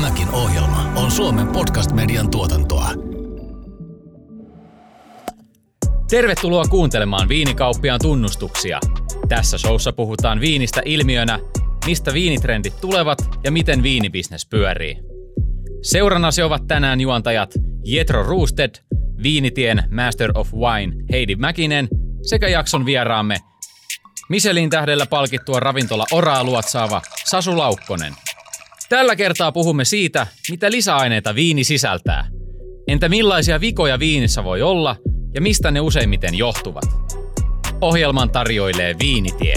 Tämäkin ohjelma on Suomen podcast-median tuotantoa. Tervetuloa kuuntelemaan Viinikauppiaan tunnustuksia. Tässä showssa puhutaan viinistä ilmiönä, mistä viinitrendit tulevat ja miten viinibisnes pyörii. Seurannasi ovat tänään juontajat Jetro Roosted, Viinitien Master of Wine Heidi Mäkinen sekä jakson vieraamme Michelin tähdellä palkittua ravintola Oraa luotsaava Sasu Laukkonen. Tällä kertaa puhumme siitä, mitä lisäaineita viini sisältää. Entä millaisia vikoja viinissä voi olla ja mistä ne useimmiten johtuvat? Ohjelman tarjoilee Viinitie.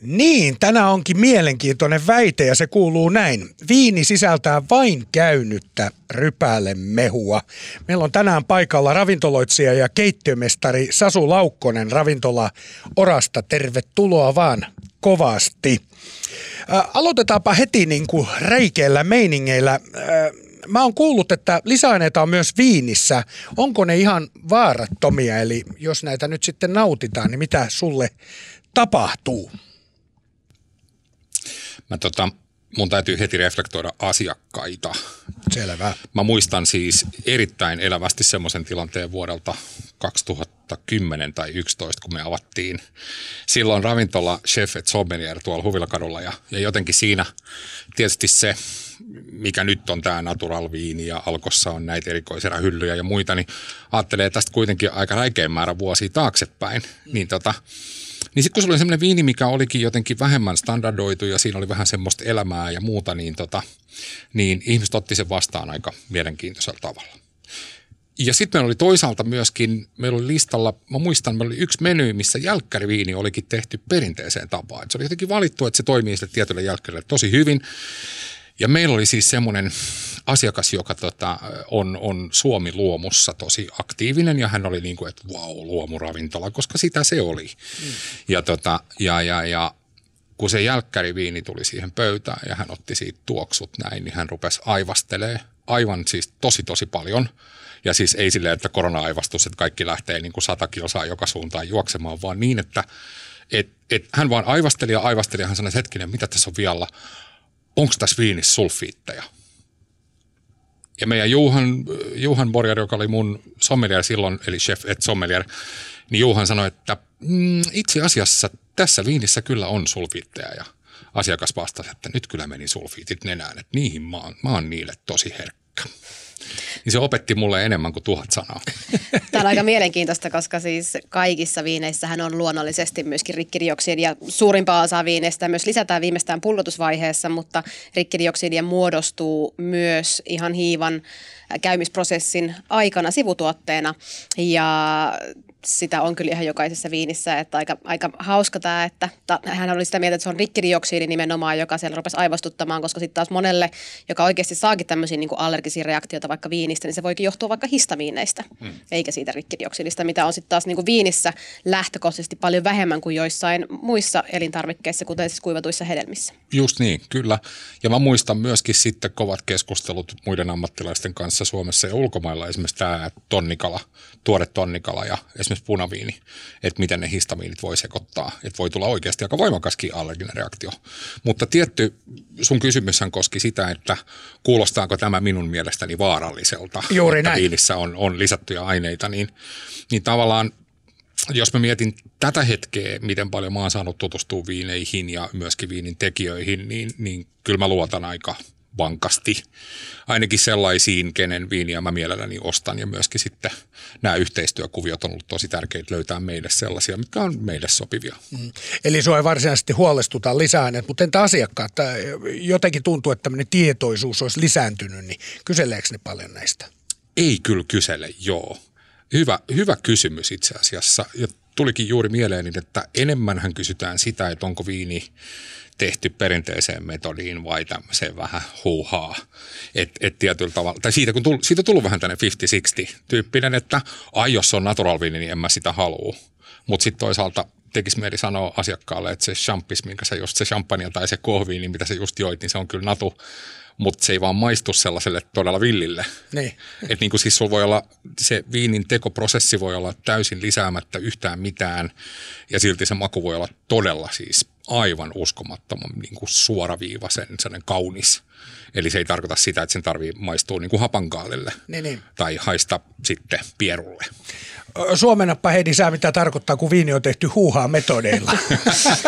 Niin, tänään onkin mielenkiintoinen väite ja se kuuluu näin. Viini sisältää vain käynyttä rypälemehua. Meillä on tänään paikalla ravintoloitsija ja keittiömestari Sasu Laukkonen ravintola Orasta. Tervetuloa vaan kovasti. Ä, aloitetaanpa heti niin kuin reikeillä meiningeillä. Ä, mä oon kuullut, että lisäaineita on myös viinissä. Onko ne ihan vaarattomia? Eli jos näitä nyt sitten nautitaan, niin mitä sulle tapahtuu? Mä tota, mun täytyy heti reflektoida asiakkaita. Selvä. Mä muistan siis erittäin elävästi semmoisen tilanteen vuodelta 2010 tai 2011, kun me avattiin silloin ravintola Chef et Sommelier tuolla Huvilakadulla ja, ja jotenkin siinä tietysti se, mikä nyt on tämä natural viini ja alkossa on näitä erikoisia hyllyjä ja muita, niin ajattelee tästä kuitenkin aika räikeä määrä vuosia taaksepäin, niin tota, niin sitten kun se oli semmoinen viini, mikä olikin jotenkin vähemmän standardoitu ja siinä oli vähän semmoista elämää ja muuta, niin, tota, niin ihmiset otti sen vastaan aika mielenkiintoisella tavalla. Ja sitten meillä oli toisaalta myöskin, meillä oli listalla, mä muistan, meillä oli yksi meny, missä jälkkäriviini olikin tehty perinteiseen tapaan. Et se oli jotenkin valittu, että se toimii sille tietylle jälkkärille tosi hyvin. Ja meillä oli siis semmoinen asiakas, joka tota, on, on Suomi Luomussa tosi aktiivinen ja hän oli niin kuin, että vau, wow, luomuravintola, koska sitä se oli. Mm. Ja, tota, ja, ja, ja kun se jälkkäriviini tuli siihen pöytään ja hän otti siitä tuoksut näin, niin hän rupesi aivastelee aivan siis tosi tosi paljon. Ja siis ei silleen, että korona-aivastus, että kaikki lähtee niin kuin sata kilsaa joka suuntaan juoksemaan, vaan niin, että et, et hän vaan aivasteli ja aivasteli ja hän sanoi, että hetkinen, mitä tässä on vielä? Onko tässä viinissä sulfiitteja? Ja meidän Juhan, Juhan Borjar, joka oli mun sommelier silloin, eli chef et sommelier, niin Juhan sanoi, että mm, itse asiassa tässä viinissä kyllä on sulfiitteja ja asiakas vastasi, että nyt kyllä meni sulfiitit nenään, että niihin mä oon, mä oon niille tosi herkkä. Niin se opetti mulle enemmän kuin tuhat sanaa. Tämä on aika mielenkiintoista, koska siis kaikissa viineissähän on luonnollisesti myöskin rikkidioksidia. Suurimpaa osaa viineistä myös lisätään viimeistään pullotusvaiheessa, mutta rikkidioksidia muodostuu myös ihan hiivan käymisprosessin aikana sivutuotteena. Ja sitä on kyllä ihan jokaisessa viinissä, että aika, aika hauska tämä, että ta, hän oli sitä mieltä, että se on rikkidioksidi nimenomaan, joka siellä rupesi aivostuttamaan, koska sitten taas monelle, joka oikeasti saakin tämmöisiä niin allergisia reaktioita vaikka viinistä, niin se voikin johtua vaikka histamiineista, hmm. eikä siitä rikkidioksidista, mitä on sitten taas niin kuin viinissä lähtökohtaisesti paljon vähemmän kuin joissain muissa elintarvikkeissa, kuten siis kuivatuissa hedelmissä. Just niin, kyllä. Ja mä muistan myöskin sitten kovat keskustelut muiden ammattilaisten kanssa Suomessa ja ulkomailla, esimerkiksi tämä tonnikala, tuore tonnikala ja esimerkiksi esimerkiksi punaviini, että miten ne histamiinit voi sekoittaa. Että voi tulla oikeasti aika voimakaskin allerginen reaktio. Mutta tietty, sun kysymyshän koski sitä, että kuulostaako tämä minun mielestäni vaaralliselta, Juuri että näin. viinissä on, on lisättyjä aineita, niin, niin tavallaan jos mä mietin tätä hetkeä, miten paljon mä oon saanut tutustua viineihin ja myöskin viinin tekijöihin, niin, niin kyllä mä luotan aika vankasti. Ainakin sellaisiin, kenen viiniä mä mielelläni ostan ja myöskin sitten nämä yhteistyökuviot on ollut tosi tärkeitä löytää meille sellaisia, mitkä on meille sopivia. Mm. Eli sua ei varsinaisesti huolestuta lisäaineet, mutta entä asiakkaat? Jotenkin tuntuu, että tämmöinen tietoisuus olisi lisääntynyt, niin kyseleekö ne paljon näistä? Ei kyllä kysele, joo. Hyvä, hyvä kysymys itse asiassa. Ja tulikin juuri mieleeni, että enemmän kysytään sitä, että onko viini tehty perinteiseen metodiin vai tämmöiseen vähän huuhaa. Et, et tietyllä tavalla, tai siitä, kun tull, siitä on tullut vähän tänne 50-60 tyyppinen, että ai jos on natural viini, niin en mä sitä halua. Mutta sitten toisaalta tekisi mieli sanoa asiakkaalle, että se champis, minkä se just se champagne tai se kohviini, mitä se just joit, niin se on kyllä natu mutta se ei vaan maistu sellaiselle todella villille. Niin. Että niin kuin siis sulla voi olla, se viinin tekoprosessi voi olla täysin lisäämättä yhtään mitään ja silti se maku voi olla todella siis aivan uskomattoman niin kuin suoraviivaisen, sellainen kaunis. Eli se ei tarkoita sitä, että sen tarvii maistua niin kuin hapankaalille Niin, niin. tai haista sitten pierulle. Suomenappa Heidi sä, mitä tarkoittaa, kun viini on tehty huuhaa metodeilla.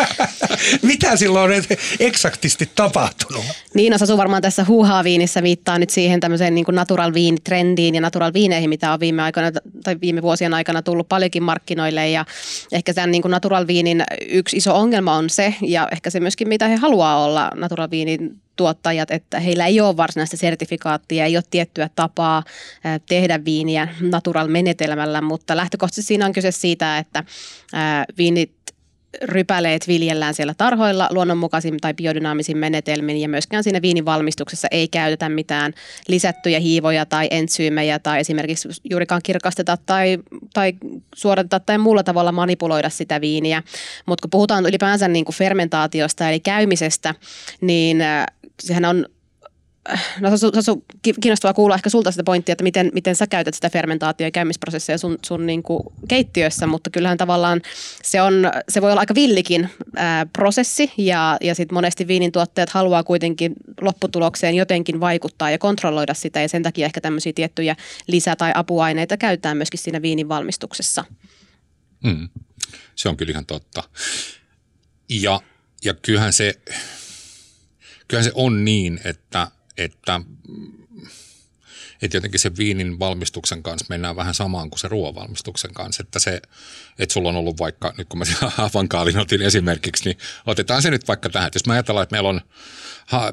mitä silloin on eksaktisti tapahtunut? Niin, Sasu varmaan tässä huuhaa viinissä viittaa nyt siihen tämmöiseen niin natural viinitrendiin ja natural viineihin, mitä on viime aikoina tai viime vuosien aikana tullut paljonkin markkinoille ja ehkä tämän niin natural viinin yksi iso ongelma on se ja ehkä se myöskin mitä he haluaa olla natural viinin tuottajat, että heillä ei ole varsinaista sertifikaattia, ei ole tiettyä tapaa tehdä viiniä natural-menetelmällä, mutta lähtökohtaisesti siinä on kyse siitä, että viinit rypäleet viljellään siellä tarhoilla luonnonmukaisin tai biodynaamisin menetelmin ja myöskään siinä viinin valmistuksessa ei käytetä mitään lisättyjä hiivoja tai entsyymejä tai esimerkiksi juurikaan kirkasteta tai, tai suodateta tai muulla tavalla manipuloida sitä viiniä. Mutta kun puhutaan ylipäänsä niin kuin fermentaatiosta eli käymisestä, niin sehän on No se on kiinnostavaa kuulla ehkä sulta sitä pointtia, että miten, miten sä käytät sitä fermentaatio- ja käymisprosessia sun, sun niin kuin keittiössä, mutta kyllähän tavallaan se, on, se voi olla aika villikin ää, prosessi ja, ja sitten monesti viinin tuottajat haluaa kuitenkin lopputulokseen jotenkin vaikuttaa ja kontrolloida sitä ja sen takia ehkä tämmöisiä tiettyjä lisä- tai apuaineita käytetään myöskin siinä viinin valmistuksessa. Mm. Se on kyllä ihan totta. Ja, ja kyllähän se, kyllähän se on niin, että – että, että jotenkin se viinin valmistuksen kanssa mennään vähän samaan kuin se ruoanvalmistuksen kanssa. Että se, että sulla on ollut vaikka, nyt kun mä avankaalin otin esimerkiksi, niin otetaan se nyt vaikka tähän. Että jos mä ajatellaan, että meillä on,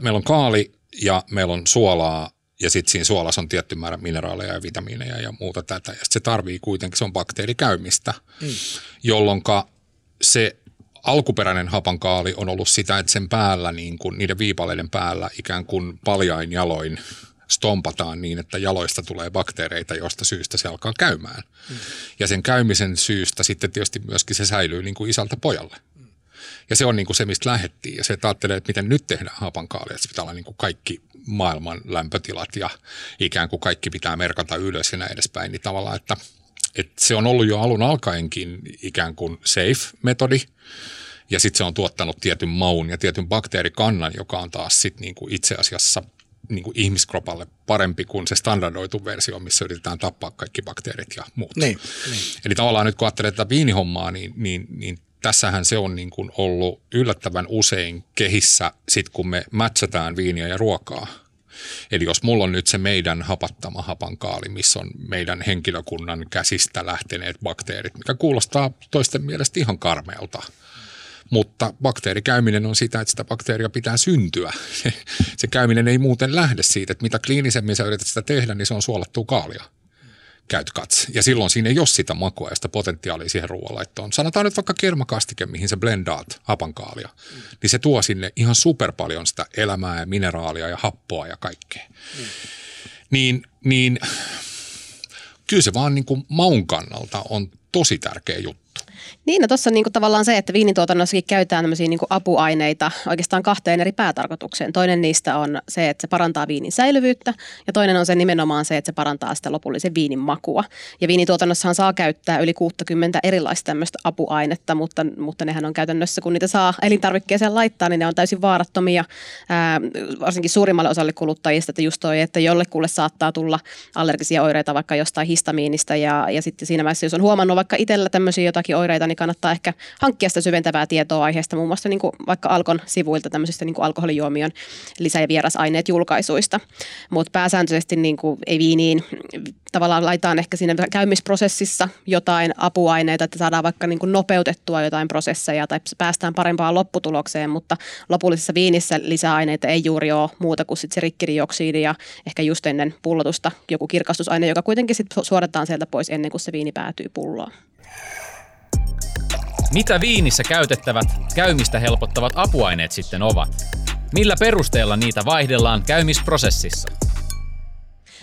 meillä on kaali ja meillä on suolaa ja sitten siinä suolassa on tietty määrä mineraaleja ja vitamiineja ja muuta tätä. Ja se tarvii kuitenkin, se on bakteerikäymistä, mm. jolloin se alkuperäinen hapankaali on ollut sitä, että sen päällä, niin kuin, niiden viipaleiden päällä ikään kuin paljain jaloin stompataan niin, että jaloista tulee bakteereita, josta syystä se alkaa käymään. Mm. Ja sen käymisen syystä sitten tietysti myöskin se säilyy niin kuin isältä pojalle. Mm. Ja se on niin kuin se, mistä lähettiin. Ja se että ajattelee, että miten nyt tehdään hapankaalia. Että se pitää olla niin kuin kaikki maailman lämpötilat ja ikään kuin kaikki pitää merkata ylös ja näin edespäin. Niin tavallaan, että, että se on ollut jo alun alkaenkin ikään kuin safe-metodi – ja sitten se on tuottanut tietyn maun ja tietyn bakteerikannan, joka on taas sit niinku itse asiassa niin kuin ihmiskropalle parempi kuin se standardoitu versio, missä yritetään tappaa kaikki bakteerit ja muut. Niin, niin. Eli tavallaan nyt kun ajattelee tätä viinihommaa, niin, niin, niin tässähän se on niin kuin ollut yllättävän usein kehissä, sit kun me matchataan viiniä ja ruokaa. Eli jos mulla on nyt se meidän hapattama hapankaali, missä on meidän henkilökunnan käsistä lähteneet bakteerit, mikä kuulostaa toisten mielestä ihan karmeelta – mutta bakteerikäyminen on sitä, että sitä bakteeria pitää syntyä. Se, käyminen ei muuten lähde siitä, että mitä kliinisemmin sä yrität sitä tehdä, niin se on suolattua kaalia. Käyt kats. Ja silloin siinä ei ole sitä makua ja sitä potentiaalia siihen ruoanlaittoon. Sanotaan nyt vaikka kermakastike, mihin sä blendaat hapankaalia. Mm. Niin se tuo sinne ihan super paljon sitä elämää ja mineraalia ja happoa ja kaikkea. Mm. Niin, niin kyllä se vaan niin kuin maun kannalta on tosi tärkeä juttu. Niin, no tuossa niinku tavallaan se, että viinituotannossakin käytetään tämmöisiä niinku apuaineita oikeastaan kahteen eri päätarkoitukseen. Toinen niistä on se, että se parantaa viinin säilyvyyttä ja toinen on se nimenomaan se, että se parantaa sitä lopullisen viinin makua. Ja viinituotannossahan saa käyttää yli 60 erilaista tämmöistä apuainetta, mutta, mutta nehän on käytännössä, kun niitä saa elintarvikkeeseen laittaa, niin ne on täysin vaarattomia, ää, varsinkin suurimmalle osalle kuluttajista, että just toi, että jollekulle saattaa tulla allergisia oireita vaikka jostain histamiinista ja, ja sitten siinä vaiheessa, jos on huomannut vaikka itsellä tämmöisiä jotakin oireita, niin kannattaa ehkä hankkia sitä syventävää tietoa aiheesta, muun muassa niin kuin vaikka Alkon sivuilta tämmöisistä niin alkoholijuomion lisä- ja vierasaineet julkaisuista. Mutta pääsääntöisesti niin kuin ei viiniin tavallaan laitetaan ehkä siinä käymisprosessissa jotain apuaineita, että saadaan vaikka niin kuin nopeutettua jotain prosesseja tai päästään parempaan lopputulokseen, mutta lopullisessa viinissä lisäaineita ei juuri ole muuta kuin sit se rikkirdioksidi ja ehkä just ennen pullotusta joku kirkastusaine, joka kuitenkin sit suodataan sieltä pois ennen kuin se viini päätyy pulloon. Mitä viinissä käytettävät käymistä helpottavat apuaineet sitten ovat? Millä perusteella niitä vaihdellaan käymisprosessissa?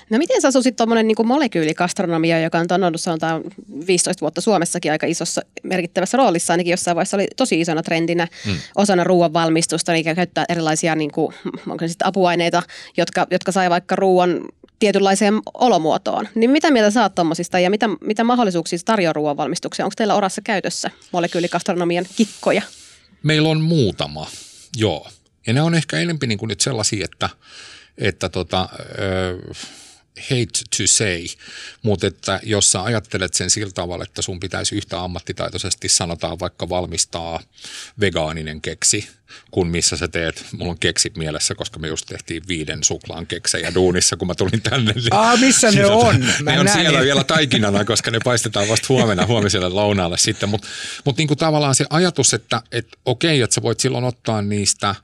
No miten sä asusit tuommoinen niin molekyylikastronomia, joka on tonnut sanotaan 15 vuotta Suomessakin aika isossa merkittävässä roolissa, ainakin jossain vaiheessa oli tosi isona trendinä hmm. osana ruoan valmistusta, niin käyttää erilaisia niin kuin, onko sitten apuaineita, jotka, jotka sai vaikka ruoan tietynlaiseen olomuotoon. Niin mitä mieltä sä oot tommosista ja mitä, mitä mahdollisuuksia tarjoaa ruoanvalmistukseen? Onko teillä orassa käytössä molekyylikastronomian kikkoja? Meillä on muutama, joo. Ja ne on ehkä enempi niin kuin nyt sellaisia, että, että tota, hate to say, mutta että jos sä ajattelet sen sillä tavalla, että sun pitäisi yhtä ammattitaitoisesti sanotaan vaikka valmistaa vegaaninen keksi, kun missä sä teet, mulla on keksit mielessä, koska me just tehtiin viiden suklaan keksejä duunissa, kun mä tulin tänne. Niin, Aa, missä ne on? Mä ne on siellä vielä taikinana, koska ne paistetaan vasta huomenna huomiselle lounaalle sitten, mutta mut niinku tavallaan se ajatus, että et okei, että sä voit silloin ottaa niistä –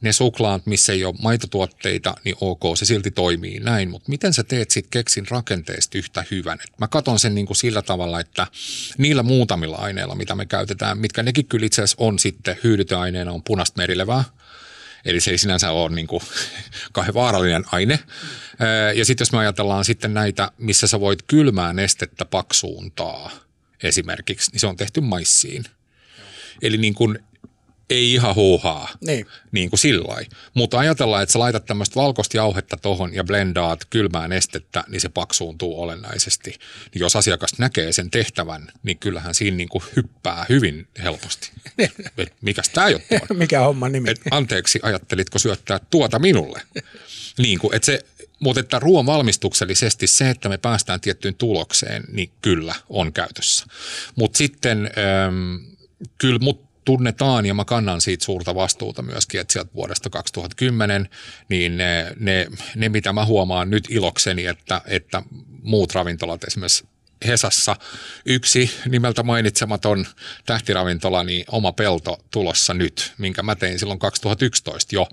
ne suklaat, missä ei ole maitotuotteita, niin ok, se silti toimii näin. Mutta miten sä teet sitten keksin rakenteesta yhtä hyvän? Et mä katson sen niinku sillä tavalla, että niillä muutamilla aineilla, mitä me käytetään, mitkä nekin kyllä itse asiassa on sitten hyödyteaineena, on punaista merilevää. Eli se ei sinänsä ole niin kuin kauhean vaarallinen aine. Ja sitten jos me ajatellaan sitten näitä, missä sä voit kylmää nestettä paksuuntaa esimerkiksi, niin se on tehty maissiin. Eli niin kuin ei ihan huuhaa, niin, niin kuin sillä Mutta ajatellaan, että sä laitat tämmöistä valkoista jauhetta tohon ja blendaat kylmää nestettä, niin se paksuuntuu olennaisesti. Niin jos asiakas näkee sen tehtävän, niin kyllähän siinä niin kuin hyppää hyvin helposti. Et mikäs tämä juttu on? Mikä homma nimi? Et anteeksi, ajattelitko syöttää tuota minulle? niin kuin, että se, mutta että ruoan valmistuksellisesti se, että me päästään tiettyyn tulokseen, niin kyllä on käytössä. Mutta sitten, ähm, kyllä, mut tunnetaan ja mä kannan siitä suurta vastuuta myöskin, että sieltä vuodesta 2010, niin ne, ne, ne mitä mä huomaan nyt ilokseni, että, että muut ravintolat esimerkiksi Hesassa yksi nimeltä mainitsematon tähtiravintola, niin oma pelto tulossa nyt, minkä mä tein silloin 2011 jo,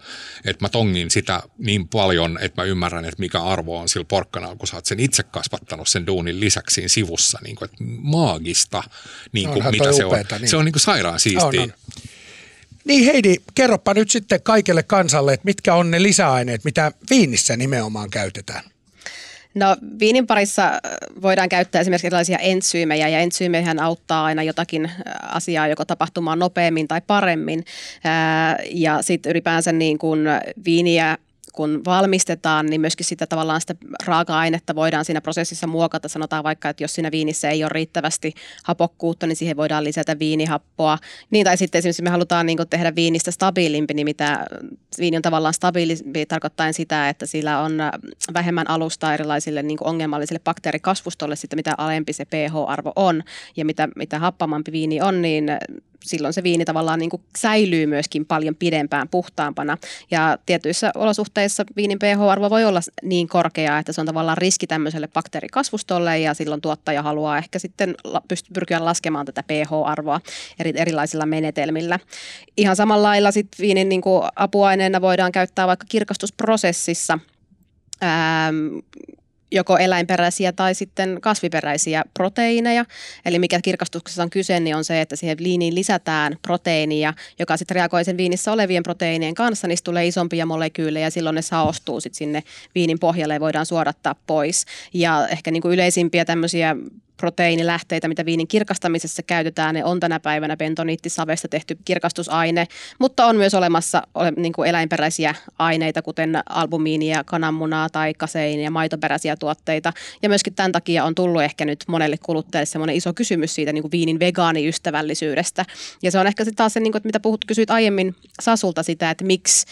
että mä tongin sitä niin paljon, että mä ymmärrän, että mikä arvo on sillä porkkana, kun sä oot sen itse kasvattanut sen duunin lisäksi siinä sivussa, niin kuin, että maagista, niin kuin, mitä se upeata, on. Niin. Se on niin kuin sairaan siistiä. On, on. Niin Heidi, kerropa nyt sitten kaikille kansalle, että mitkä on ne lisäaineet, mitä viinissä nimenomaan käytetään. No viinin parissa äh, voidaan käyttää esimerkiksi erilaisia entsyymejä ja entsyymejä auttaa aina jotakin äh, asiaa joko tapahtumaan nopeammin tai paremmin. Äh, ja sitten ylipäänsä niin kuin viiniä kun valmistetaan, niin myöskin sitä tavallaan sitä raaka-ainetta voidaan siinä prosessissa muokata. Sanotaan vaikka, että jos siinä viinissä ei ole riittävästi hapokkuutta, niin siihen voidaan lisätä viinihappoa. Niin, tai sitten esimerkiksi me halutaan niin tehdä viinistä stabiilimpi, niin mitä viini on tavallaan stabiilimpi tarkoittaa sitä, että sillä on vähemmän alusta erilaisille niin ongelmallisille bakteerikasvustolle, sitten mitä alempi se pH-arvo on ja mitä, mitä happamampi viini on, niin silloin se viini tavallaan niin kuin säilyy myöskin paljon pidempään puhtaampana. Ja tietyissä olosuhteissa viinin pH-arvo voi olla niin korkea, että se on tavallaan riski tämmöiselle bakteerikasvustolle ja silloin tuottaja haluaa ehkä sitten pyrkiä laskemaan tätä pH-arvoa eri, erilaisilla menetelmillä. Ihan samalla lailla sitten viinin niin kuin apuaineena voidaan käyttää vaikka kirkastusprosessissa ähm, joko eläinperäisiä tai sitten kasviperäisiä proteiineja. Eli mikä kirkastuksessa on kyse, niin on se, että siihen viiniin lisätään proteiinia, joka sitten reagoi sen viinissä olevien proteiinien kanssa, niin tulee isompia molekyylejä ja silloin ne saostuu sitten sinne viinin pohjalle ja voidaan suodattaa pois. Ja ehkä niin kuin yleisimpiä tämmöisiä proteiinilähteitä, mitä viinin kirkastamisessa käytetään. Ne on tänä päivänä bentoniittisavesta tehty kirkastusaine, mutta on myös olemassa ole, niin kuin eläinperäisiä aineita, kuten albumiinia, kananmunaa tai kaseinia, maitoperäisiä tuotteita. Ja myöskin tämän takia on tullut ehkä nyt monelle kuluttajalle semmoinen iso kysymys siitä niin kuin viinin vegaaniystävällisyydestä. Ja se on ehkä sitten taas se, niin kuin, että mitä puhut, kysyit aiemmin Sasulta sitä, että miksi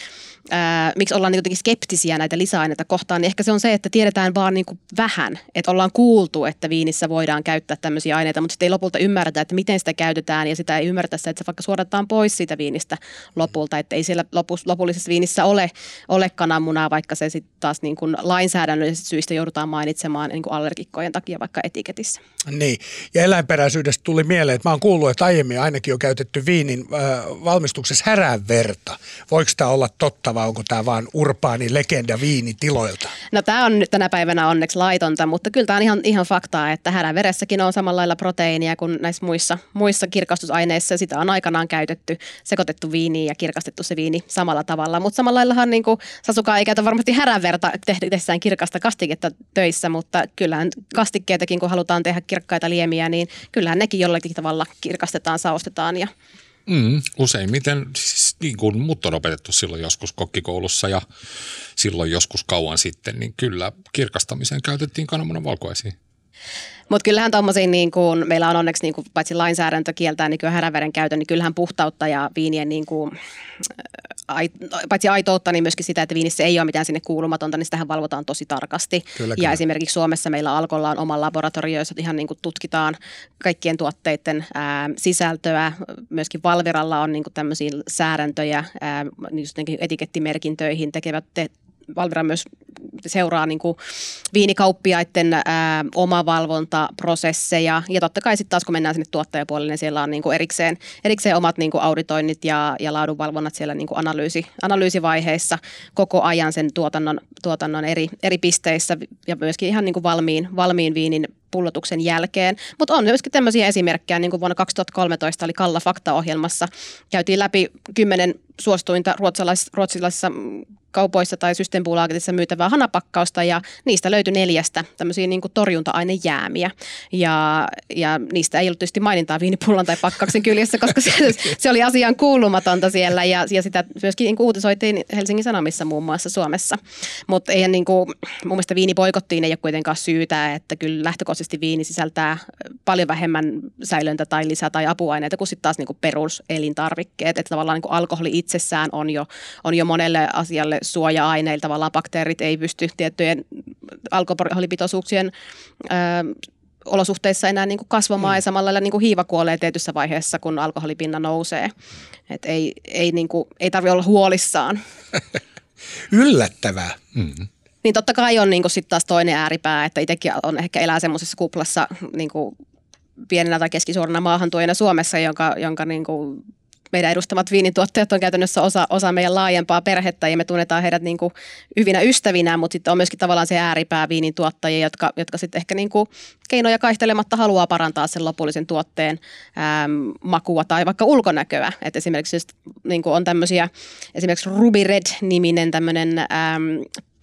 ää, miksi ollaan niin skeptisiä näitä lisäaineita kohtaan, niin ehkä se on se, että tiedetään vaan niin vähän, että ollaan kuultu, että viinissä voidaan käyttää tämmöisiä aineita, mutta sitten ei lopulta ymmärretä, että miten sitä käytetään ja sitä ei ymmärretä että se vaikka suodataan pois siitä viinistä lopulta, että ei siellä lopus, lopullisessa viinissä ole, ole kananmunaa, vaikka se sitten taas niin kuin lainsäädännöllisistä syistä joudutaan mainitsemaan niin kuin allergikkojen takia vaikka etiketissä. Niin, ja eläinperäisyydestä tuli mieleen, että mä oon kuullut, että aiemmin ainakin on käytetty viinin äh, valmistuksessa härän verta. Voiko tämä olla totta vai onko tämä vaan urbaani legenda viinitiloilta? No tämä on nyt tänä päivänä onneksi laitonta, mutta kyllä tämä on ihan, ihan faktaa, että häräveressäkin on samalla lailla proteiinia kuin näissä muissa, muissa kirkastusaineissa. Sitä on aikanaan käytetty, sekoitettu viiniin ja kirkastettu se viini samalla tavalla. Mutta samalla laillahan niin kuin Sasuka ei käytä varmasti häräverta tehdessään kirkasta kastiketta töissä, mutta kyllähän kastikkeitakin, kun halutaan tehdä kirkkaita liemiä, niin kyllähän nekin jollakin tavalla kirkastetaan, saostetaan ja Mm, useimmiten, siis niin kuin mut on opetettu silloin joskus kokkikoulussa ja silloin joskus kauan sitten, niin kyllä kirkastamiseen käytettiin kananmunan valkoisia. Mutta kyllähän tuommoisiin, niin kuin, meillä on onneksi niin kuin, paitsi lainsäädäntö kieltää niin häräveren käytön, niin kyllähän puhtautta ja viinien niin kuin, paitsi aitoutta, niin myöskin sitä, että viinissä ei ole mitään sinne kuulumatonta, niin sitähän valvotaan tosi tarkasti. Kyllä, kyllä. Ja esimerkiksi Suomessa meillä Alkolla on oma laboratorio, jossa ihan niin kuin tutkitaan kaikkien tuotteiden ää, sisältöä. Myöskin Valviralla on niin kuin tämmöisiä säädäntöjä ää, etikettimerkintöihin tekevät te, Valvira myös seuraa niin kuin viinikauppiaiden ää, omavalvontaprosesseja. Ja totta kai sitten taas kun mennään sinne tuottajapuolelle, niin siellä on niin kuin erikseen, erikseen omat niin kuin auditoinnit ja, ja laadunvalvonnat siellä niin kuin analyysi, analyysivaiheissa koko ajan sen tuotannon, tuotannon eri, eri pisteissä ja myöskin ihan niin kuin valmiin, valmiin viinin pullotuksen jälkeen. Mutta on myöskin tämmöisiä esimerkkejä, niin kuin vuonna 2013 oli Kalla Fakta-ohjelmassa. Käytiin läpi kymmenen suostuinta ruotsalais, ruotsalaisissa kaupoissa tai systembolagetissa myytävää hanapakkausta ja niistä löytyi neljästä tämmöisiä niin kuin torjunta-ainejäämiä. Ja, ja niistä ei ollut tietysti mainintaa viinipullon tai pakkauksen kyljessä, koska se, se oli asian kuulumatonta siellä ja, ja sitä myöskin niin kuin uutisoitiin Helsingin Sanomissa muun muassa Suomessa. Mutta eihän niin kuin, mun mielestä viinipoikottiin ei ole kuitenkaan syytä, että kyllä lähtökohtaisesti viini sisältää paljon vähemmän säilöntä tai lisää tai apuaineita kuin sitten taas niin kuin peruselintarvikkeet. Että tavallaan niin kuin alkoholi itsessään on jo, on jo monelle asialle suoja-aineilla. Tavallaan bakteerit ei pysty tiettyjen alkoholipitoisuuksien ö, olosuhteissa enää niin kuin kasvamaan mm. ja samalla lailla niin kuin hiiva kuolee tietyssä vaiheessa, kun alkoholipinna nousee. Et ei, ei, niin kuin, ei tarvitse olla huolissaan. Yllättävää. Mm. Niin totta kai on niin sitten taas toinen ääripää, että itsekin on ehkä elää semmoisessa kuplassa niin kuin pienenä tai keskisuurena maahantuojana Suomessa, jonka, jonka niin kuin meidän edustamat viinituottajat on käytännössä osa, osa meidän laajempaa perhettä ja me tunnetaan heidät niin kuin hyvinä ystävinä, mutta sitten on myöskin tavallaan se ääripää viinituottajia, jotka, jotka sitten ehkä niin kuin keinoja kaihtelematta haluaa parantaa sen lopullisen tuotteen äm, makua tai vaikka ulkonäköä. Et esimerkiksi niin kuin on tämmöisiä, esimerkiksi Ruby Red-niminen tämmöinen äm,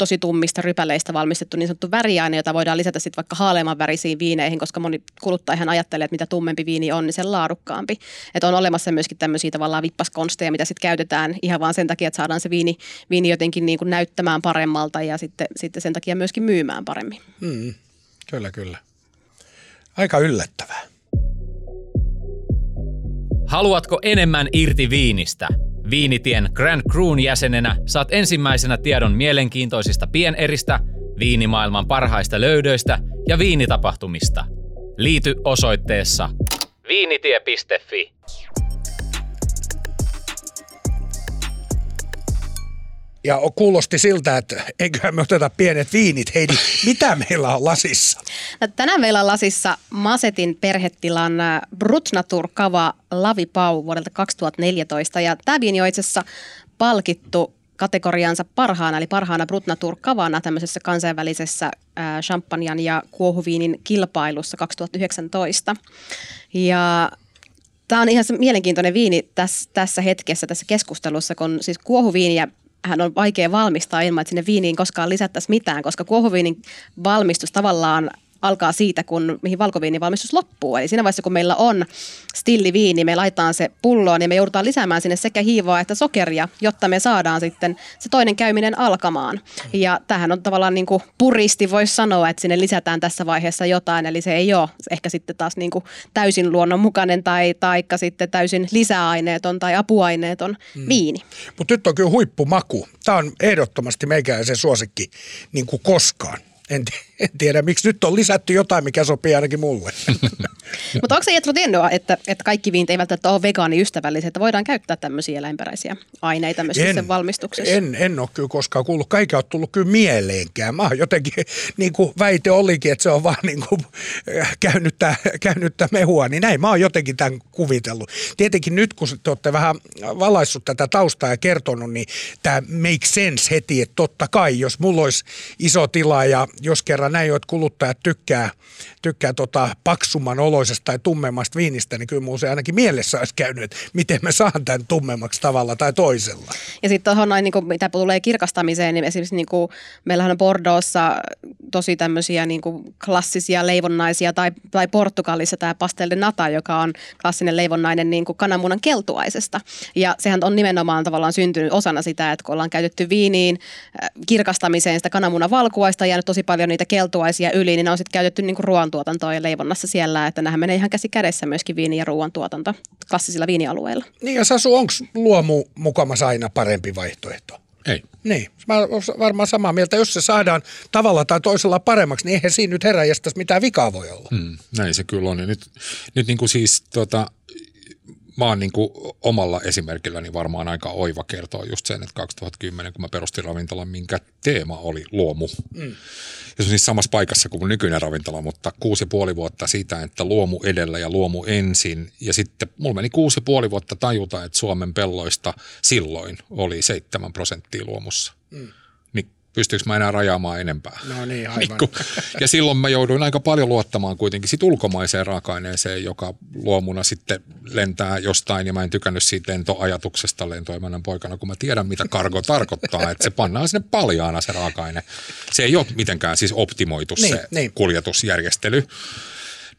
tosi tummista rypäleistä valmistettu niin sanottu väriaine, jota voidaan lisätä sitten vaikka haaleamman värisiin viineihin, koska moni kuluttaja ihan ajattelee, että mitä tummempi viini on, niin sen laadukkaampi. Että on olemassa myöskin tämmöisiä tavallaan vippaskonsteja, mitä sitten käytetään ihan vaan sen takia, että saadaan se viini, viini jotenkin niin kuin näyttämään paremmalta ja sitten, sitten sen takia myöskin myymään paremmin. Mm, kyllä, kyllä. Aika yllättävää. Haluatko enemmän irti viinistä? Viinitien Grand Cruun jäsenenä saat ensimmäisenä tiedon mielenkiintoisista pieneristä, viinimaailman parhaista löydöistä ja viinitapahtumista. Liity osoitteessa viinitie.fi. Ja kuulosti siltä, että eiköhän me oteta pienet viinit. Heidi, mitä meillä on lasissa? No, tänään meillä on lasissa Masetin perhetilan äh, Brutnatur Kava Lavipau vuodelta 2014. Ja tämä viini on itse asiassa palkittu kategoriansa parhaana, eli parhaana Brutnatur Kavana tämmöisessä kansainvälisessä äh, champanjan ja kuohuviinin kilpailussa 2019. Ja Tämä on ihan se mielenkiintoinen viini tässä, tässä hetkessä, tässä keskustelussa, kun siis kuohuviiniä hän on vaikea valmistaa ilman, että sinne viiniin koskaan lisättäisiin mitään, koska kuohuviinin valmistus tavallaan alkaa siitä, kun mihin valkoviinin valmistus loppuu. Eli siinä vaiheessa, kun meillä on stilliviini, me laitetaan se pulloon, niin me joudutaan lisäämään sinne sekä hiivoa että sokeria, jotta me saadaan sitten se toinen käyminen alkamaan. Ja tähän on tavallaan niin kuin puristi, voisi sanoa, että sinne lisätään tässä vaiheessa jotain, eli se ei ole ehkä sitten taas niin kuin täysin luonnonmukainen tai taikka sitten täysin lisäaineeton tai apuaineeton mm. viini. Mutta nyt on kyllä huippumaku. Tämä on ehdottomasti meikäläisen suosikki niin kuin koskaan. En, en tiedä, miksi nyt on lisätty jotain, mikä sopii ainakin mulle. Mutta onko se Jetro tiennyt, että, että kaikki viinit eivät välttämättä ole vegaaniystävällisiä, että voidaan käyttää tämmöisiä eläinperäisiä aineita myös en, sen valmistuksessa? En, en ole kyllä koskaan kuullut. Kaikki on tullut kyllä mieleenkään. Mä jotenkin, niin kuin väite olikin, että se on vaan niin kuin äh, käynyttä, käynyttä mehua, niin näin mä oon jotenkin tämän kuvitellut. Tietenkin nyt, kun te olette vähän valaissut tätä taustaa ja kertonut, niin tämä make sense heti, että totta kai, jos mulla olisi iso tila ja jos kerran näin, että kuluttajat tykkää, tykkää tota paksumman oloisesta tai tummemmasta viinistä, niin kyllä se ainakin mielessä olisi käynyt, että miten me saan tämän tummemmaksi tavalla tai toisella. Ja sitten tuohon noin, niin kuin, mitä tulee kirkastamiseen, niin esimerkiksi niin kuin, meillähän on Bordeauxssa tosi tämmöisiä niin kuin klassisia leivonnaisia tai, tai Portugalissa tämä pastel de nata, joka on klassinen leivonnainen niin kuin kananmunan keltuaisesta. Ja sehän on nimenomaan tavallaan syntynyt osana sitä, että kun ollaan käytetty viiniin äh, kirkastamiseen sitä kananmunan valkuaista, jäänyt tosi paljon niitä keltuaisia yli, niin ne on sitten käytetty niin kuin ruoantuotantoon ja leivonnassa siellä, että nämähän menee ihan käsi kädessä myöskin viini- ja ruoantuotanto klassisilla viinialueilla. Niin ja Sasu, onko luomu mukamas aina parempi vaihtoehto? Ei. Niin, mä oon varmaan samaa mieltä. Jos se saadaan tavalla tai toisella paremmaksi, niin eihän siinä nyt heräjästäisi mitään vikaa voi olla. Mm, näin se kyllä on. Ja nyt, nyt niin kuin siis tota, mä oon niin kuin omalla esimerkilläni varmaan aika oiva kertoa just sen, että 2010, kun mä perustin ravintolan, minkä teema oli luomu. Mm. Ja se on siis samassa paikassa kuin mun nykyinen ravintola, mutta kuusi ja puoli vuotta siitä, että luomu edellä ja luomu ensin. Ja sitten mulla meni kuusi ja puoli vuotta tajuta, että Suomen pelloista silloin oli seitsemän prosenttia luomussa. Mm pystyykö mä enää rajaamaan enempää. No niin, aivan. Niin ja silloin mä jouduin aika paljon luottamaan kuitenkin sit ulkomaiseen raaka-aineeseen, joka luomuna sitten lentää jostain, ja mä en tykännyt siitä lentoajatuksesta lentoemännän poikana, kun mä tiedän, mitä kargo tarkoittaa, että se pannaan sinne paljaana se raaka-aine. Se ei ole mitenkään siis optimoitu niin, se niin. kuljetusjärjestely.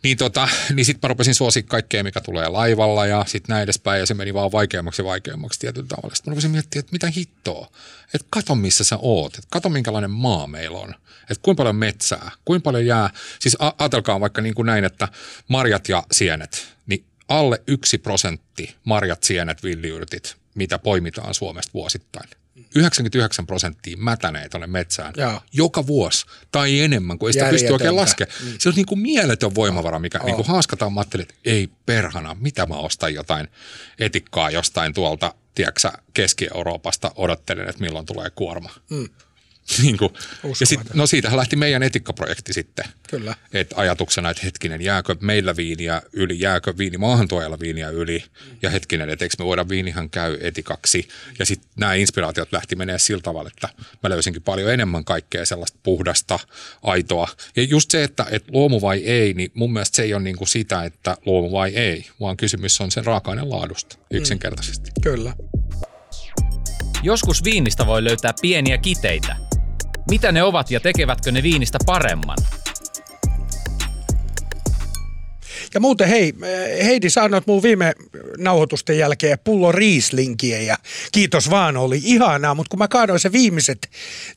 Niin, tota, niin sitten mä rupesin suosia kaikkea, mikä tulee laivalla ja sitten näin edespäin. Ja se meni vaan vaikeammaksi ja vaikeammaksi tietyllä tavalla. Sitten mä rupesin miettimään, että mitä hittoa. Että kato, missä sä oot. Että kato, minkälainen maa meillä on. Että kuinka paljon metsää, kuinka paljon jää. Siis ajatelkaa vaikka niin kuin näin, että marjat ja sienet, niin alle yksi prosentti marjat, sienet, villiyrtit, mitä poimitaan Suomesta vuosittain. 99 prosenttia mätänee tuonne metsään Jaa. joka vuosi tai enemmän, kun ei sitä pysty oikein laskemaan. Mm. Se on niin kuin mieletön voimavara, mikä oh. niin kuin haaskataan. Mä että ei perhana, mitä mä ostan jotain etikkaa jostain tuolta, tiedätkö Keski-Euroopasta, odottelen, että milloin tulee kuorma. Mm. niin kuin, ja sit, no siitähän lähti meidän etikkaprojekti sitten. Kyllä. Et ajatuksena, että hetkinen, jääkö meillä viiniä yli, jääkö viini maahantuojalla viiniä yli, ja hetkinen, että eikö me voida viinihan käy etikaksi. Ja sitten nämä inspiraatiot lähti menee sillä tavalla, että mä löysinkin paljon enemmän kaikkea sellaista puhdasta, aitoa. Ja just se, että, että luomu vai ei, niin mun mielestä se ei ole niin kuin sitä, että luomu vai ei, vaan kysymys on sen raaka-aineen laadusta yksinkertaisesti. Mm. Kyllä. Joskus viinistä voi löytää pieniä kiteitä – mitä ne ovat ja tekevätkö ne viinistä paremman? Ja muuten hei, Heidi sanoit mun viime nauhoitusten jälkeen pullo riislinkiä ja kiitos vaan, oli ihanaa, mutta kun mä kaadoin se viimeiset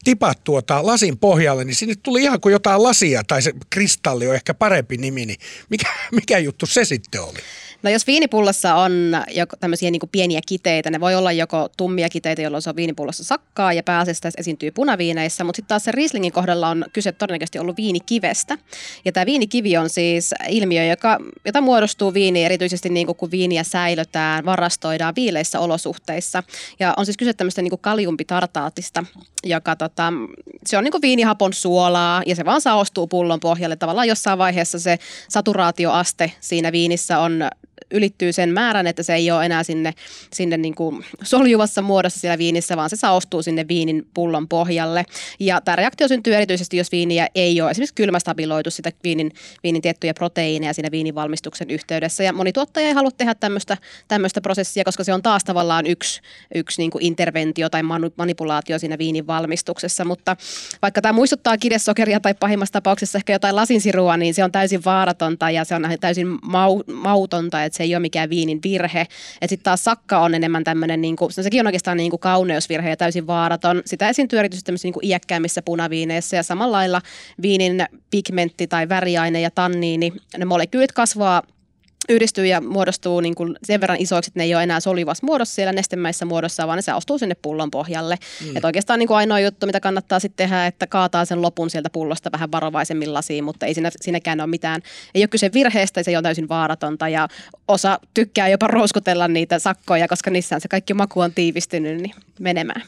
tipat tuota lasin pohjalle, niin sinne tuli ihan kuin jotain lasia tai se kristalli on ehkä parempi nimi, niin mikä, mikä juttu se sitten oli? No jos viinipullossa on joko tämmöisiä niin pieniä kiteitä, ne voi olla joko tummia kiteitä, jolloin se on viinipullossa sakkaa ja pääasiassa esiintyy punaviineissä, mutta sitten taas se Rieslingin kohdalla on kyse todennäköisesti ollut viinikivestä. Ja tämä viinikivi on siis ilmiö, joka, jota muodostuu viini erityisesti niin kuin, kun viiniä säilötään, varastoidaan viileissä olosuhteissa. Ja on siis kyse tämmöistä niin kaliumpitartaatista, joka tota, se on niin viinihapon suolaa ja se vaan saostuu pullon pohjalle. Tavallaan jossain vaiheessa se saturaatioaste siinä viinissä on ylittyy sen määrän, että se ei ole enää sinne, sinne niin kuin soljuvassa muodossa siellä viinissä, vaan se saostuu sinne viinin pullon pohjalle. Ja tämä reaktio syntyy erityisesti, jos viiniä ei ole esimerkiksi kylmästabiloitu sitä viinin, viinin tiettyjä proteiineja siinä viinin valmistuksen yhteydessä. Ja moni tuottaja ei halua tehdä tämmöistä, tämmöistä prosessia, koska se on taas tavallaan yksi, yksi niin kuin interventio tai manipulaatio siinä viinin valmistuksessa. Mutta vaikka tämä muistuttaa kidesokeria tai pahimmassa tapauksessa ehkä jotain lasinsirua, niin se on täysin vaaratonta ja se on täysin mau, mautonta että se ei ole mikään viinin virhe. Että sitten taas sakka on enemmän tämmöinen, niin kuin, no sekin on oikeastaan niin kuin kauneusvirhe ja täysin vaaraton. Sitä esiintyy erityisesti tämmöisissä niin kuin iäkkäämmissä punaviineissä ja samalla lailla viinin pigmentti tai väriaine ja tanniini, ne molekyylit kasvaa yhdistyy ja muodostuu niin kuin sen verran isoiksi, että ne ei ole enää solivassa muodossa siellä nestemäisessä muodossa, vaan ne saostuu sinne pullon pohjalle. Mm. Että oikeastaan niin kuin ainoa juttu, mitä kannattaa sitten tehdä, että kaataa sen lopun sieltä pullosta vähän varovaisemmin lasiin, mutta ei siinä, siinäkään ole mitään, ei ole kyse virheestä, se on täysin vaaratonta ja osa tykkää jopa rouskutella niitä sakkoja, koska niissä se kaikki maku on tiivistynyt niin menemään.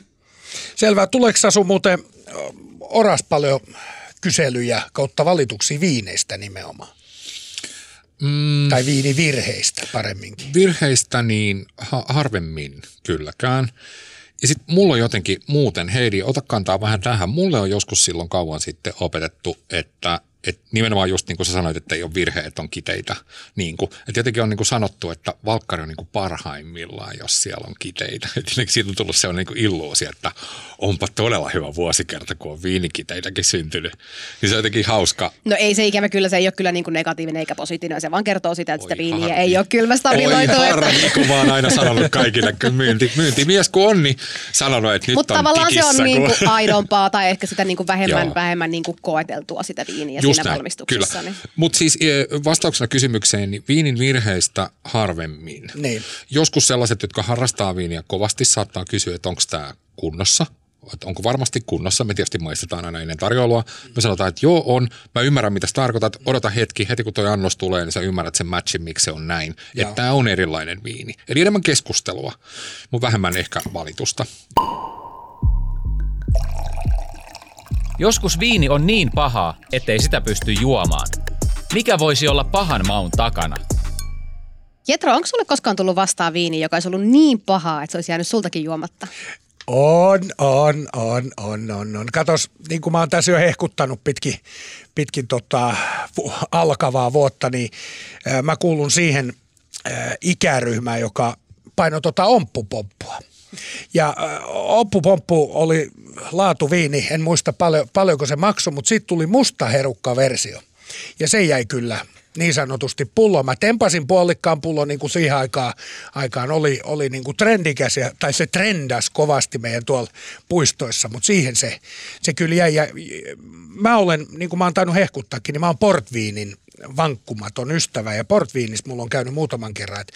Selvä. Tuleeko sun muuten oras paljon kyselyjä kautta valituksia viineistä nimenomaan? Mm, tai viinivirheistä paremminkin. Virheistä niin ha- harvemmin kylläkään. Ja sitten mulla on jotenkin muuten, Heidi, ota kantaa vähän tähän. Mulle on joskus silloin kauan sitten opetettu, että et nimenomaan just niin kuin sä sanoit, että ei ole virhe, että on kiteitä. Niin kuin, että jotenkin on niin kuin sanottu, että valkkari on niin kuin parhaimmillaan, jos siellä on kiteitä. Et siitä on tullut sellainen niin illuusi, että onpa todella hyvä vuosikerta, kun on viinikin teilläkin syntynyt. Niin se on jotenkin hauska. No ei se ikävä kyllä, se ei ole kyllä niin kuin negatiivinen eikä positiivinen, se vaan kertoo sitä, että sitä Oi viiniä harmi. ei ole kyllä stabililoitu. Oi että- harmi, kun mä oon aina sanonut kaikille, kun myynti, myyntimies kun on, niin sanonut, että nyt Mutta on tavallaan se tikissä, on kun... niinku aidompaa tai ehkä sitä niinku vähemmän, Joo. vähemmän niinku koeteltua sitä viiniä Just siinä näin, valmistuksessa. Kyllä. Niin. Mutta siis eh, vastauksena kysymykseen, niin viinin virheistä harvemmin. Niin. Joskus sellaiset, jotka harrastaa viiniä kovasti, saattaa kysyä, että onko tämä kunnossa. Että onko varmasti kunnossa. Me tietysti maistetaan aina ennen tarjoilua. Me sanotaan, että joo on. Mä ymmärrän, mitä sä tarkoitat. Odota hetki. Heti kun toi annos tulee, niin sä ymmärrät sen matchin, miksi se on näin. Että tämä on erilainen viini. Eli enemmän keskustelua, mutta vähemmän ehkä valitusta. Joskus viini on niin pahaa, ettei sitä pysty juomaan. Mikä voisi olla pahan maun takana? Jetro, onko sulle koskaan tullut vastaan viini, joka olisi ollut niin pahaa, että se olisi jäänyt sultakin juomatta? On, on, on, on, on, on. Katos, niin kuin mä oon tässä jo hehkuttanut pitkin, pitkin tota, alkavaa vuotta, niin mä kuulun siihen ää, ikäryhmään, joka painoi tota omppupomppua. Ja ää, ompupomppu oli laatuviini, en muista paljon, paljonko se maksoi, mutta sitten tuli musta herukka-versio. Ja se jäi kyllä niin sanotusti pulloon. Mä tempasin puolikkaan pullon niin kuin siihen aikaan, aikaan oli, oli niin kuin trendikäs, ja, tai se trendas kovasti meidän tuolla puistoissa, mutta siihen se, se kyllä jäi. Ja, mä olen, niin kuin mä oon tainnut hehkuttaakin, niin mä oon portviinin vankkumaton ystävä ja portviinissa mulla on käynyt muutaman kerran, että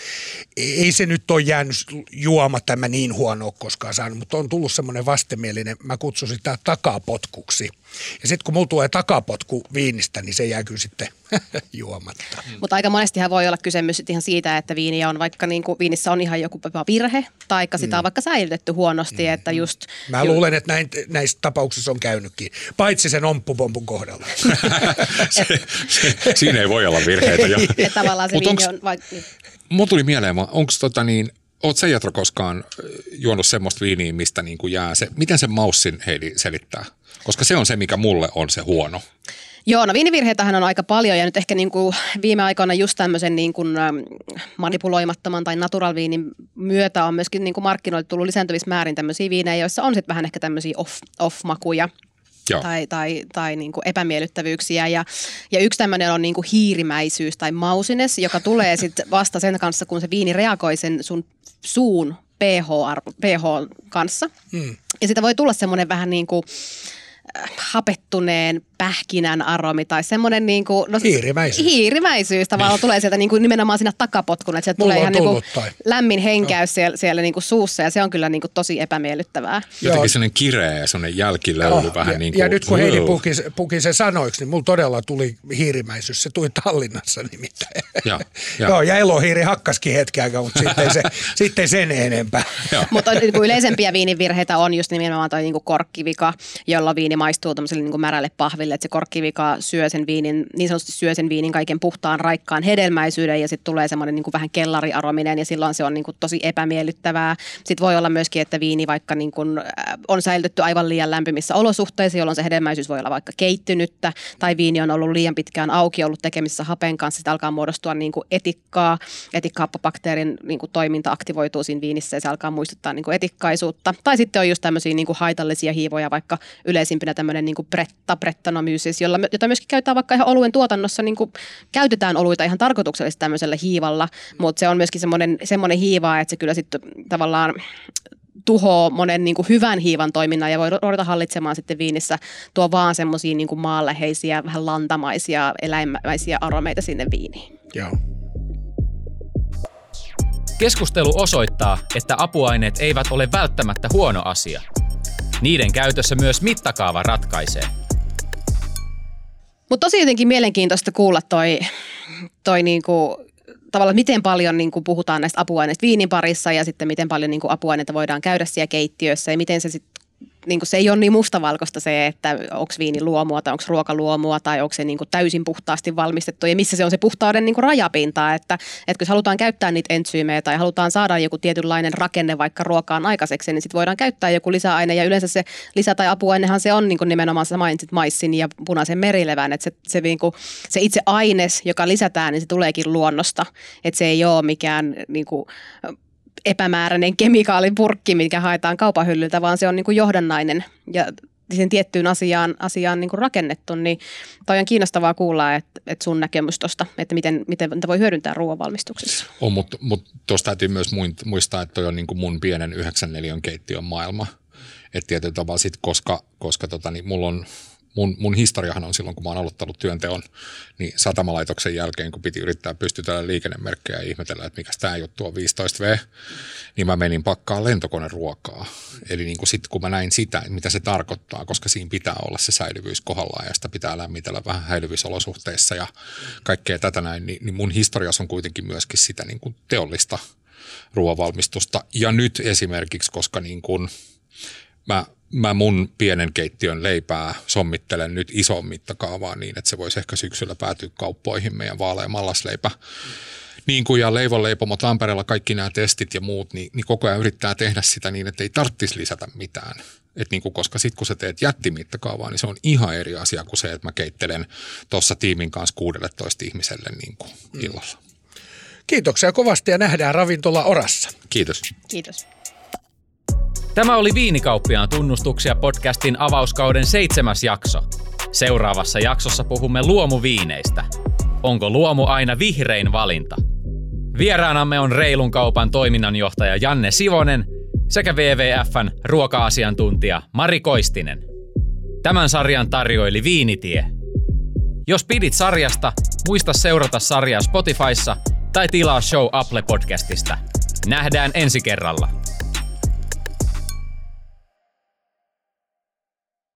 ei se nyt ole jäänyt juoma tämä niin huono koskaan saanut, mutta on tullut semmoinen vastenmielinen, mä kutsun sitä takapotkuksi. Ja sitten kun mulla tulee takapotku viinistä, niin se jää kyllä sitten juomatta. Mutta aika monestihan voi olla kysymys ihan siitä, että viiniä on vaikka niin kuin, viinissä on ihan joku jopa virhe, tai sitä on vaikka säilytetty huonosti, että just... Mä luulen, että näin, näissä tapauksissa on käynytkin, paitsi sen omppupompun kohdalla. se, se, siinä ei voi olla virheitä. jo. Että tavallaan se Mut viini onks- on vaikka... Niin. Mulla tuli mieleen, onko tota niin, oot sä Jatro koskaan juonut semmoista viiniä, mistä niin kuin jää se, miten se maussin Heidi selittää? Koska se on se, mikä mulle on se huono. Joo, no viinivirheitähän on aika paljon ja nyt ehkä niin kuin viime aikoina just tämmöisen niin kuin manipuloimattoman tai natural viinin myötä on myöskin niin kuin markkinoille tullut lisääntyvissä määrin tämmöisiä viinejä, joissa on sitten vähän ehkä tämmöisiä off, off-makuja. Joo. tai, tai, tai niin kuin epämiellyttävyyksiä. Ja, ja yksi tämmöinen on niin kuin hiirimäisyys tai mausines, joka tulee sitten vasta sen kanssa, kun se viini reagoi sen sun suun pH, pH kanssa. Hmm. Ja sitä voi tulla semmoinen vähän niin kuin hapettuneen pähkinän aromi tai semmoinen niin kuin, no, Hiirimäisyys. Hiirimäisyys tavallaan tulee sieltä niin kuin nimenomaan siinä takapotkuna, että sieltä Mulla tulee ihan niin kuin toi. lämmin henkäys siellä, siellä niin kuin suussa ja se on kyllä niin kuin tosi epämiellyttävää. Jotenkin Joo. sellainen kireä ja sellainen jälkilöyly Oh, vähän ja, niin kuin... ja nyt kun Heidi Wow. puki, puki sen sanoiksi, niin mulla todella tuli hiirimäisyys. Se tuli Tallinnassa nimittäin. Joo, joo. Joo, ja elohiiri hakkaskin hetken aikaa, mutta sitten, se, sitten sen enempää. Mutta niinku yleisempiä viinivirheitä on just nimenomaan toi niinku korkkivika, jolla viini maistuu tämmöiselle niinku märälle pahville. Että se korkkivika syö sen viinin, niin sanotusti syö sen viinin kaiken puhtaan, raikkaan hedelmäisyyden ja sitten tulee semmoinen niinku vähän kellariarominen ja silloin se on niinku tosi epämiellyttävää. Sitten voi olla myöskin, että viini vaikka niinku, äh, on säilytetty aivan liian lämpimissä olosuhteissa, jolloin se hedelmäisyys voi olla vaikka keittynyttä tai viini on ollut liian pitkään auki, ollut tekemisissä hapen kanssa, sitten alkaa muodostua niinku etikkaa, etikkahappobakteerin niinku toiminta aktivoituu siinä viinissä ja se alkaa muistuttaa niinku etikkaisuutta. Tai sitten on just tämmöisiä niinku haitallisia hiivoja, vaikka yleisimpinä tämmöinen niinku bretta, brettanomyces, jolla, jota myöskin käytetään vaikka ihan oluen tuotannossa, niinku, käytetään oluita ihan tarkoituksellisesti tämmöisellä hiivalla, mutta se on myöskin semmoinen, semmoinen hiiva, että se kyllä sitten tavallaan tuhoaa monen niin kuin hyvän hiivan toiminnan ja voi ruveta hallitsemaan sitten viinissä, tuo vaan semmoisia niin kuin maanläheisiä, vähän lantamaisia, eläinmäisiä aromeita sinne viiniin. Joo. Keskustelu osoittaa, että apuaineet eivät ole välttämättä huono asia. Niiden käytössä myös mittakaava ratkaisee. Mutta tosi jotenkin mielenkiintoista kuulla toi, toi niinku, tavallaan miten paljon niinku puhutaan näistä apuaineista viinin parissa ja sitten miten paljon niinku apuaineita voidaan käydä siellä keittiössä ja miten se sitten niin se ei ole niin mustavalkoista se, että onko viini luomua tai onko ruoka luomua tai onko se niin täysin puhtaasti valmistettu ja missä se on se puhtauden niin rajapinta. Että, että jos halutaan käyttää niitä entsyymejä tai halutaan saada joku tietynlainen rakenne vaikka ruokaan aikaiseksi, niin sitten voidaan käyttää joku lisäaine. Ja yleensä se lisä- tai apuainehan se on niin nimenomaan sä mainitsit maissin ja punaisen merilevän, että se, se, niin kuin, se itse aines, joka lisätään, niin se tuleekin luonnosta, että se ei ole mikään niin kuin, epämääräinen kemikaalipurkki, mikä haetaan kaupan hyllyltä, vaan se on niin kuin johdannainen ja sen tiettyyn asiaan, asiaan niin kuin rakennettu, niin toi on kiinnostavaa kuulla, että, että sun näkemys tuosta, että miten, miten voi hyödyntää ruoanvalmistuksessa. On, mutta mut tuossa täytyy myös muistaa, että toi on niin kuin mun pienen 9 neliön keittiön maailma. Että tietyllä tavalla sit, koska, koska tota, niin mulla on mun, mun historiahan on silloin, kun mä oon aloittanut työnteon, niin satamalaitoksen jälkeen, kun piti yrittää pystytellä liikennemerkkejä ja ihmetellä, että mikä tämä juttu on 15V, niin mä menin pakkaan lentokoneruokaa. Eli niin kuin sit, kun mä näin sitä, mitä se tarkoittaa, koska siinä pitää olla se säilyvyys kohdallaan ja sitä pitää lämmitellä vähän häilyvyysolosuhteissa ja kaikkea tätä näin, niin, niin mun historiassa on kuitenkin myöskin sitä niin kuin teollista ruoanvalmistusta. Ja nyt esimerkiksi, koska niin kuin mä mä mun pienen keittiön leipää sommittelen nyt ison mittakaavaan niin, että se voisi ehkä syksyllä päätyä kauppoihin meidän vaalea mallasleipä. Niin kuin ja leivonleipomo Tampereella kaikki nämä testit ja muut, niin, niin koko ajan yrittää tehdä sitä niin, että ei tarvitsisi lisätä mitään. Et niin kuin, koska sitten kun sä teet jättimittakaavaa, niin se on ihan eri asia kuin se, että mä keittelen tuossa tiimin kanssa 16 ihmiselle niin kuin illalla. Kiitoksia kovasti ja nähdään ravintola Orassa. Kiitos. Kiitos. Tämä oli Viinikauppiaan tunnustuksia podcastin avauskauden seitsemäs jakso. Seuraavassa jaksossa puhumme luomuviineistä. Onko luomu aina vihrein valinta? Vieraanamme on Reilun kaupan toiminnanjohtaja Janne Sivonen sekä WWFn ruoka-asiantuntija Mari Koistinen. Tämän sarjan tarjoili Viinitie. Jos pidit sarjasta, muista seurata sarjaa Spotifyssa tai tilaa show Apple Podcastista. Nähdään ensi kerralla.